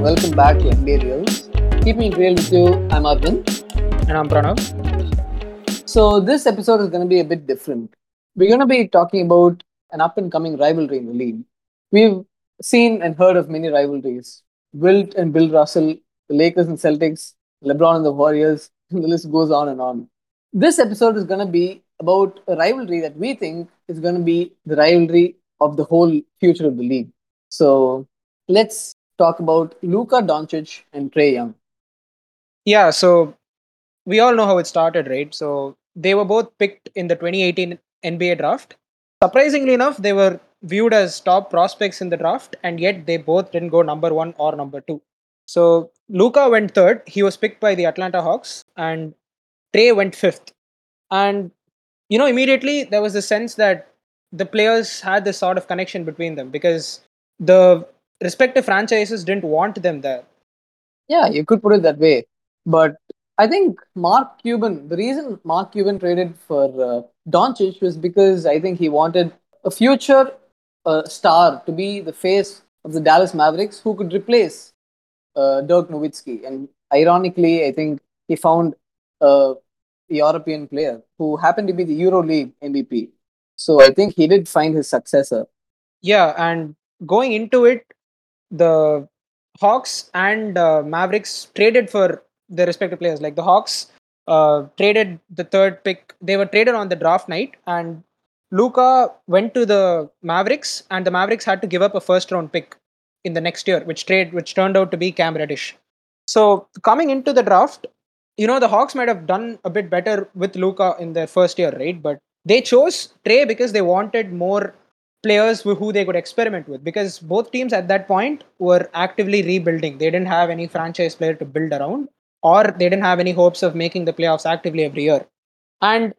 Hello, guys, and welcome back to NBA Reels. Keeping it real with you, I'm Arvind. And I'm Pranav. So, this episode is going to be a bit different. We're going to be talking about an up and coming rivalry in the league. We've seen and heard of many rivalries Wilt and Bill Russell, the Lakers and Celtics, LeBron and the Warriors, and the list goes on and on. This episode is going to be about a rivalry that we think is going to be the rivalry of the whole future of the league. So, let's talk about Luka Doncic and Trae Young. Yeah, so we all know how it started, right? So they were both picked in the 2018 NBA draft. Surprisingly enough, they were viewed as top prospects in the draft, and yet they both didn't go number one or number two. So Luka went third. He was picked by the Atlanta Hawks, and Trae went fifth. And you know, immediately there was a sense that the players had this sort of connection between them because the respective franchises didn't want them there. Yeah, you could put it that way. But I think Mark Cuban, the reason Mark Cuban traded for uh, Doncic was because I think he wanted a future uh, star to be the face of the Dallas Mavericks who could replace uh, Dirk Nowitzki. And ironically, I think he found a European player who happened to be the EuroLeague MVP. So I think he did find his successor. Yeah, and going into it, the Hawks and uh, Mavericks traded for their respective players. Like the Hawks uh, traded the third pick. They were traded on the draft night, and Luka went to the Mavericks, and the Mavericks had to give up a first round pick in the next year, which trade which turned out to be Cam Reddish. So coming into the draft, you know the Hawks might have done a bit better with Luka in their first year, right? But they chose Trae because they wanted more players who they could experiment with because both teams at that point were actively rebuilding. They didn't have any franchise player to build around, or they didn't have any hopes of making the playoffs actively every year. And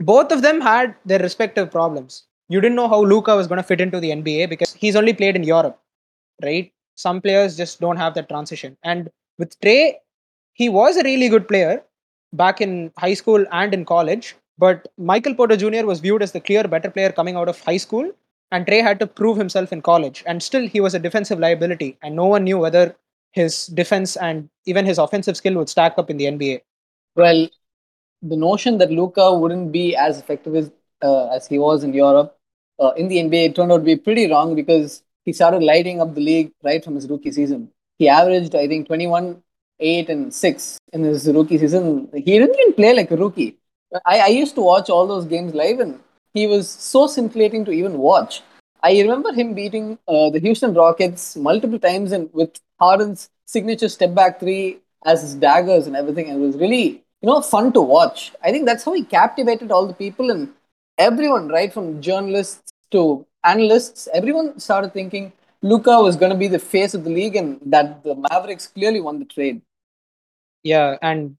both of them had their respective problems. You didn't know how Luka was going to fit into the NBA because he's only played in Europe, right? Some players just don't have that transition. And with Trae, he was a really good player back in high school and in college. But Michael Porter Jr. was viewed as the clear better player coming out of high school and Trae had to prove himself in college, and still he was a defensive liability, and no one knew whether his defense and even his offensive skill would stack up in the NBA. Well, the notion that Luka wouldn't be as effective as, uh, as he was in Europe uh, in the NBA it turned out to be pretty wrong because he started lighting up the league right from his rookie season. He averaged, I think, 21, 8, and 6 in his rookie season. He didn't even play like a rookie. I, I used to watch all those games live, and he was so scintillating to even watch. I remember him beating uh, the Houston Rockets multiple times and with Harden's signature step back three as his daggers and everything. It was really, you know, fun to watch. I think that's how he captivated all the people and everyone, right from journalists to analysts, everyone started thinking Luka was going to be the face of the league and that the Mavericks clearly won the trade. Yeah, and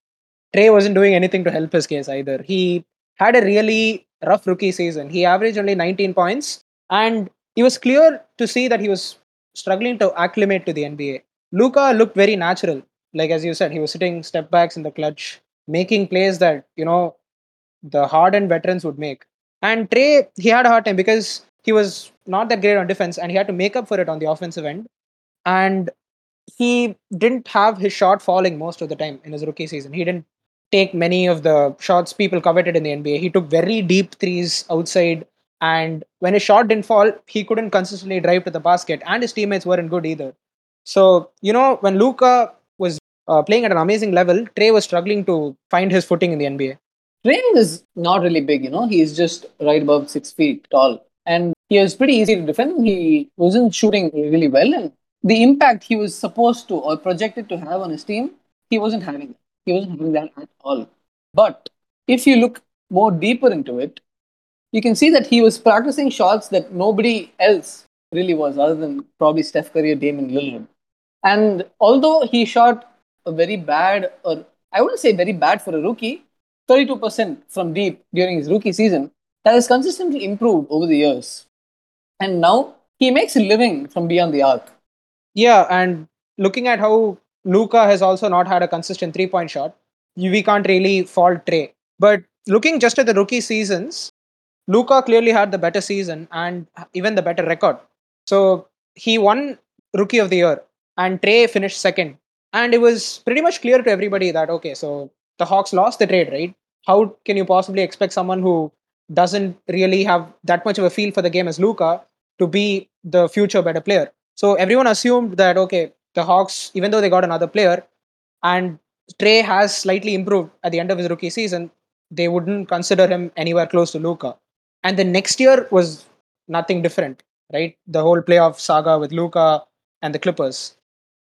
Trae wasn't doing anything to help his case either. He had a really rough rookie season. He averaged only 19 points, and it was clear to see that he was struggling to acclimate to the NBA. Luka looked very natural. Like as you said, he was sitting step backs in the clutch, making plays that, you know, the hardened veterans would make. And Trae, he had a hard time because he was not that great on defense and he had to make up for it on the offensive end. And he didn't have his shot falling most of the time in his rookie season. He didn't take many of the shots people coveted in the NBA. He took very deep threes outside, and when his shot didn't fall, he couldn't consistently drive to the basket, and his teammates weren't good either. So, you know, when Luka was uh, playing at an amazing level, Trae was struggling to find his footing in the NBA. Trae is not really big, you know, he's just right above six feet tall. And he was pretty easy to defend. He wasn't shooting really well. And the impact he was supposed to or projected to have on his team, he wasn't having. He wasn't having that at all. But if you look more deeper into it, you can see that he was practicing shots that nobody else really was, other than probably Steph Curry or Damian Lillard. And although he shot a very bad, or I wouldn't say very bad for a rookie, 32% from deep during his rookie season, that has consistently improved over the years. And now he makes a living from beyond the arc. Yeah, and looking at how Luka has also not had a consistent three point shot. We can't really fault Trae. But looking just at the rookie seasons, Luka clearly had the better season and even the better record. So he won Rookie of the Year and Trae finished second. And it was pretty much clear to everybody that okay, so the Hawks lost the trade, right? How can you possibly expect someone who doesn't really have that much of a feel for the game as Luka to be the future better player? So everyone assumed that okay, the Hawks, even though they got another player, and Trae has slightly improved at the end of his rookie season, they wouldn't consider him anywhere close to Luka. And the next year was nothing different, right? The whole playoff saga with Luka and the Clippers.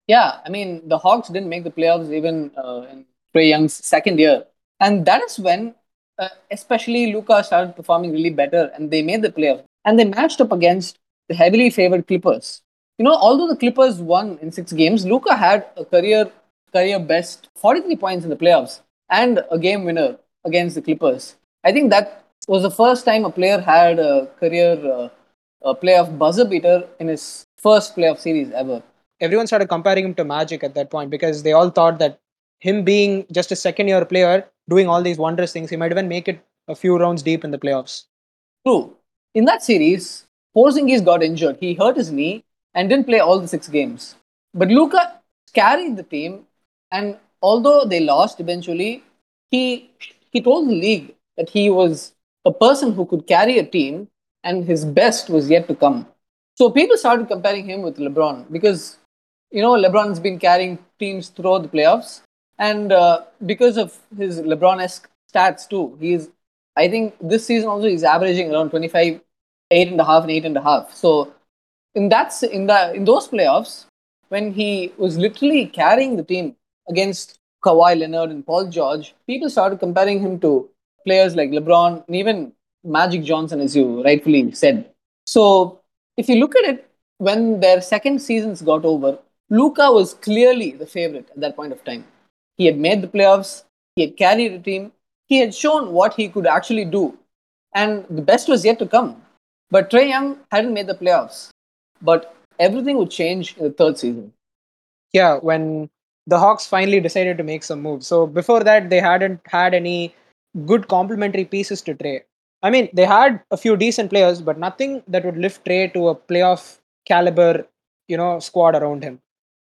Yeah, I mean, the Hawks didn't make the playoffs even uh, in Trae Young's second year. And that is when, uh, especially Luka started performing really better and they made the playoffs. And they matched up against the heavily favored Clippers. You know, although the Clippers won in six games, Luka had a career career best 43 points in the playoffs and a game winner against the Clippers. I think that was the first time a player had a career uh, a playoff buzzer beater in his first playoff series ever. Everyone started comparing him to Magic at that point because they all thought that him being just a second year player doing all these wondrous things, he might even make it a few rounds deep in the playoffs. True. In that series, Porzingis got injured. He hurt his knee and didn't play all the six games. But Luka carried the team, and although they lost eventually, he he told the league that he was a person who could carry a team and his best was yet to come. So people started comparing him with LeBron because you know LeBron's been carrying teams throughout the playoffs, and uh, because of his LeBron-esque stats too, he's I think this season also he's averaging around 25, eight and a half and eight and a half. So in that in the in those playoffs, when he was literally carrying the team against Kawhi Leonard and Paul George, people started comparing him to players like LeBron and even Magic Johnson, as you rightfully said. So if you look at it, when their second seasons got over, Luka was clearly the favorite at that point of time. He had made the playoffs, he had carried the team, he had shown what he could actually do, and the best was yet to come. But Trae Young hadn't made the playoffs. But everything would change in the third season. Yeah, when the Hawks finally decided to make some moves. So before that, they hadn't had any good complementary pieces to Trae. I mean, they had a few decent players, but nothing that would lift Trae to a playoff caliber, you know, squad around him.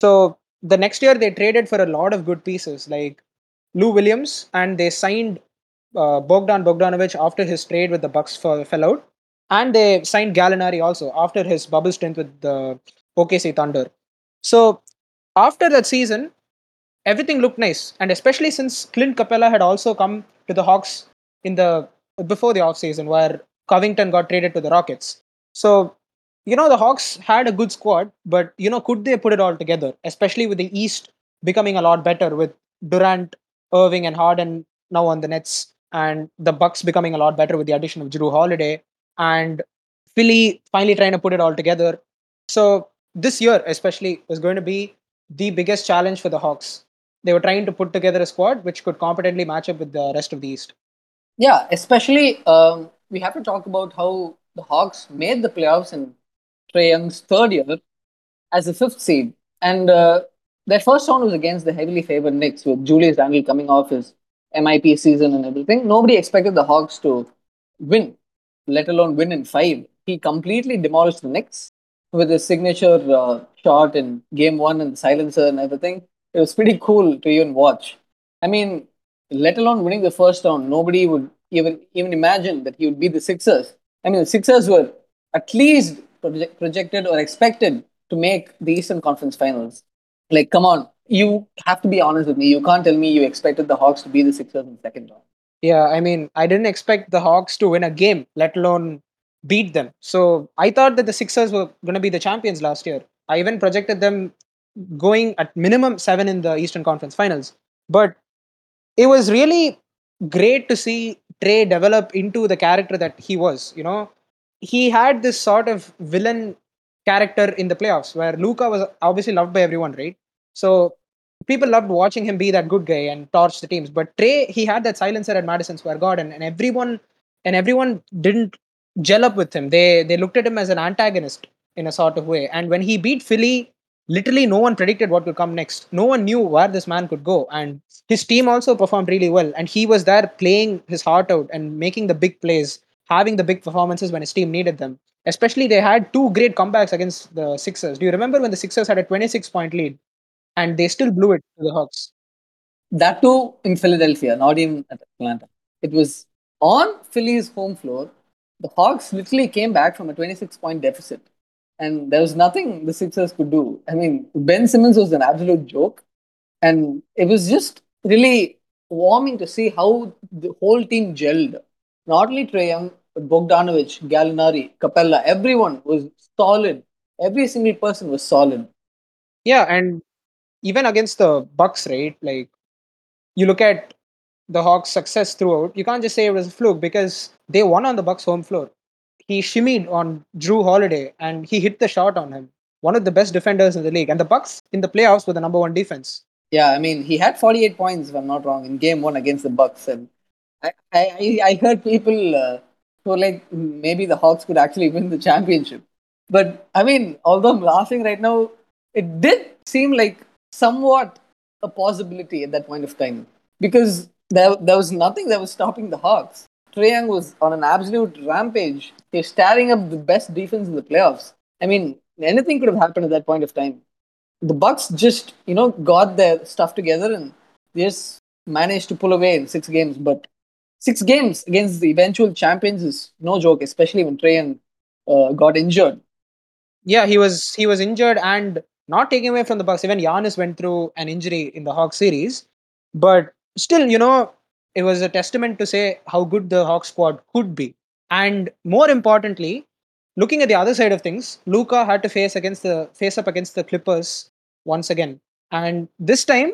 So the next year they traded for a lot of good pieces like Lou Williams, and they signed uh, Bogdan Bogdanovic after his trade with the Bucks for, fell out, and they signed Gallinari also after his bubble stint with the OKC Thunder. So after that season, everything looked nice, and especially since Clint Capela had also come to the Hawks in the before the offseason where Covington got traded to the Rockets. So, you know, the Hawks had a good squad, but, you know, could they put it all together, especially with the East becoming a lot better with Durant, Irving, and Harden now on the Nets, and the Bucks becoming a lot better with the addition of Jrue Holiday, and Philly finally trying to put it all together. So, this year, especially, was going to be the biggest challenge for the Hawks. They were trying to put together a squad which could competently match up with the rest of the East. Yeah, especially um, we have to talk about how the Hawks made the playoffs in Trae Young's third year as the fifth seed. And uh, their first round was against the heavily favored Knicks with Julius Randle coming off his MIP season and everything. Nobody expected the Hawks to win, let alone win in five. He completely demolished the Knicks with his signature uh, shot in game one and the silencer and everything. It was pretty cool to even watch. I mean, let alone winning the first round, nobody would even even imagine that he would be the Sixers. I mean, the Sixers were at least project, projected or expected to make the Eastern Conference Finals. Like, come on, you have to be honest with me. You can't tell me you expected the Hawks to be the Sixers in the second round. Yeah, I mean, I didn't expect the Hawks to win a game, let alone beat them. So I thought that the Sixers were going to be the champions last year. I even projected them going at minimum seven in the Eastern Conference Finals. But it was really great to see Trae develop into the character that he was. You know, he had this sort of villain character in the playoffs where Luka was obviously loved by everyone, right? So people loved watching him be that good guy and torch the teams. But Trae, he had that silencer at Madison Square Garden, and everyone and everyone didn't gel up with him. They they looked at him as an antagonist in a sort of way. And when he beat Philly, literally no one predicted what would come next. No one knew where this man could go. And his team also performed really well. And he was there playing his heart out and making the big plays, having the big performances when his team needed them. Especially they had two great comebacks against the Sixers. Do you remember when the Sixers had a 26 point lead and they still blew it to the Hawks? That too in Philadelphia, not even at Atlanta. It was on Philly's home floor. The Hawks literally came back from a 26 point deficit, and there was nothing the Sixers could do. I mean, Ben Simmons was an absolute joke, and it was just really warming to see how the whole team gelled. Not only Trae Young, but Bogdanovic, Gallinari, Capela, everyone was solid. Every single person was solid. Yeah, and even against the Bucks, right? Like you look at the Hawks' success throughout, you can't just say it was a fluke because they won on the Bucks' home floor. He shimmied on Jrue Holiday and he hit the shot on him. One of the best defenders in the league, and the Bucks in the playoffs were the number one defense. Yeah, I mean, he had 48 points, if I'm not wrong, in game one against the Bucks. And I, I, I heard people uh, like, maybe the Hawks could actually win the championship. But I mean, although I'm laughing right now, it did seem like somewhat a possibility at that point of time because there, there was nothing that was stopping the Hawks. Trae Young was on an absolute rampage. He was staring up the best defense in the playoffs. I mean, anything could have happened at that point of time the Bucks just you know got their stuff together and they just managed to pull away in six games. But six games against the eventual champions is no joke, especially when Trae uh, got injured. Yeah, he was he was injured and not taken away from the Bucks. Even Giannis went through an injury in the Hawks series, but still, you know, it was a testament to say how good the Hawks squad could be. And more importantly, looking at the other side of things, Luka had to face against the face up against the Clippers once again. And this time,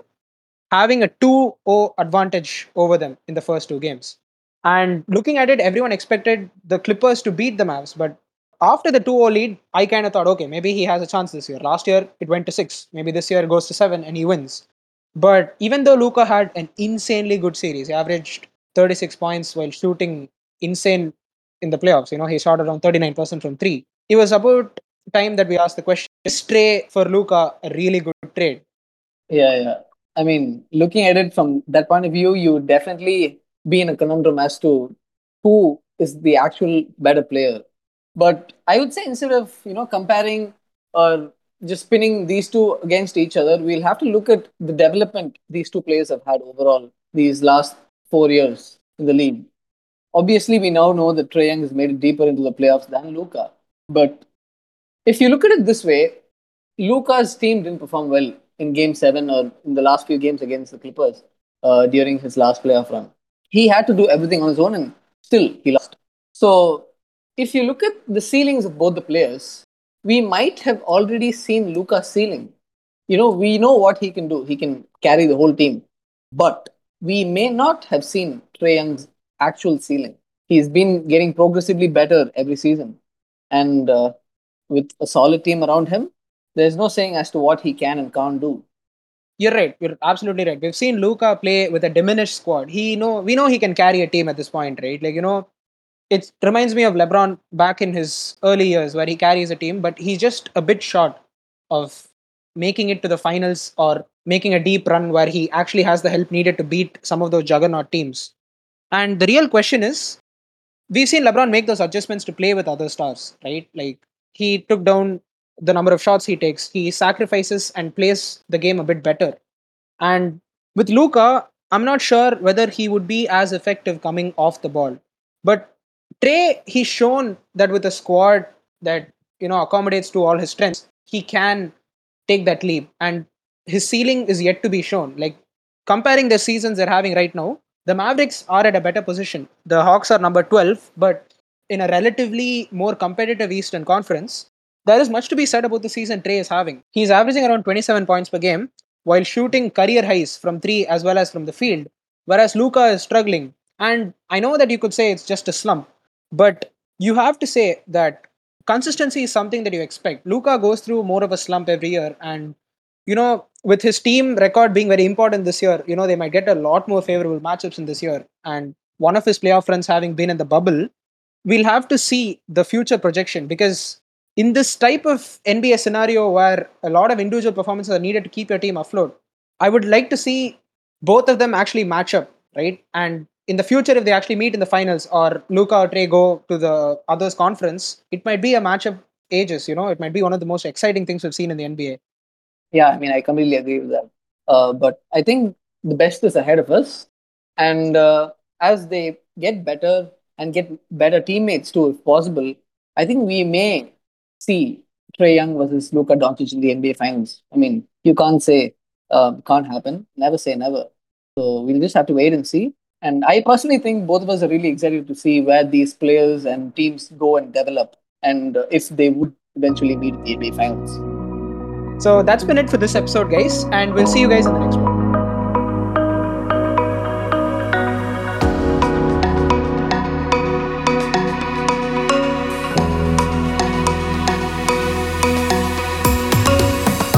having a 2 0 advantage over them in the first two games. And looking at it, everyone expected the Clippers to beat the Mavs. But after the 2 0 lead, I kind of thought, okay, maybe he has a chance this year. Last year, it went to six. Maybe this year it goes to seven and he wins. But even though Luka had an insanely good series, he averaged 36 points while shooting insane in the playoffs. You know, he shot around 39% from three. It was about time that we asked the question is Trae for Luka a really good trade? Yeah, yeah. I mean, looking at it from that point of view, you definitely be in a conundrum as to who is the actual better player. But I would say instead of you know comparing or just spinning these two against each other, we'll have to look at the development these two players have had overall these last four years in the league. Obviously, we now know that Trae Young has made it deeper into the playoffs than Luka. But if you look at it this way, Luka's team didn't perform well in Game Seven or in the last few games against the Clippers uh, during his last playoff run. He had to do everything on his own, and still he lost. So, if you look at the ceilings of both the players, we might have already seen Luka's ceiling. You know, we know what he can do. He can carry the whole team, but we may not have seen Trae Young's actual ceiling. He's been getting progressively better every season, and uh, with a solid team around him, there's no saying as to what he can and can't do. You're right. You're absolutely right. We've seen Luka play with a diminished squad. He know we know he can carry a team at this point, right? Like you know, it reminds me of LeBron back in his early years where he carries a team, but he's just a bit short of making it to the finals or making a deep run where he actually has the help needed to beat some of those juggernaut teams. And the real question is, we've seen LeBron make those adjustments to play with other stars, right? Like he took down the number of shots he takes. He sacrifices and plays the game a bit better. And with Luka, I'm not sure whether he would be as effective coming off the ball. But Trae, he's shown that with a squad that you know accommodates to all his strengths, he can take that leap. And his ceiling is yet to be shown. Like comparing the seasons they're having right now, the Mavericks are at a better position. The Hawks are number 12, but in a relatively more competitive Eastern Conference, there is much to be said about the season Trae is having. He's averaging around 27 points per game while shooting career highs from three as well as from the field, whereas Luka is struggling. And I know that you could say it's just a slump, but you have to say that consistency is something that you expect. Luka goes through more of a slump every year, and you know, with his team record being very important this year, you know, they might get a lot more favorable matchups in this year. And one of his playoff friends having been in the bubble, we'll have to see the future projection because in this type of NBA scenario where a lot of individual performances are needed to keep your team afloat, I would like to see both of them actually match up, right? And in the future, if they actually meet in the finals or Luka or Trae go to the others conference, it might be a match of ages. You know, it might be one of the most exciting things we've seen in the NBA. Yeah, I mean, I completely agree with that. Uh, but I think the best is ahead of us, and uh, as they get better and get better teammates too, if possible, I think we may see Trae Young versus Luka Doncic in the NBA Finals. I mean, you can't say um, can't happen. Never say never. So we'll just have to wait and see. And I personally think both of us are really excited to see where these players and teams go and develop, and if they would eventually meet the NBA Finals. So that's been it for this episode, guys, and we'll see you guys in the next one.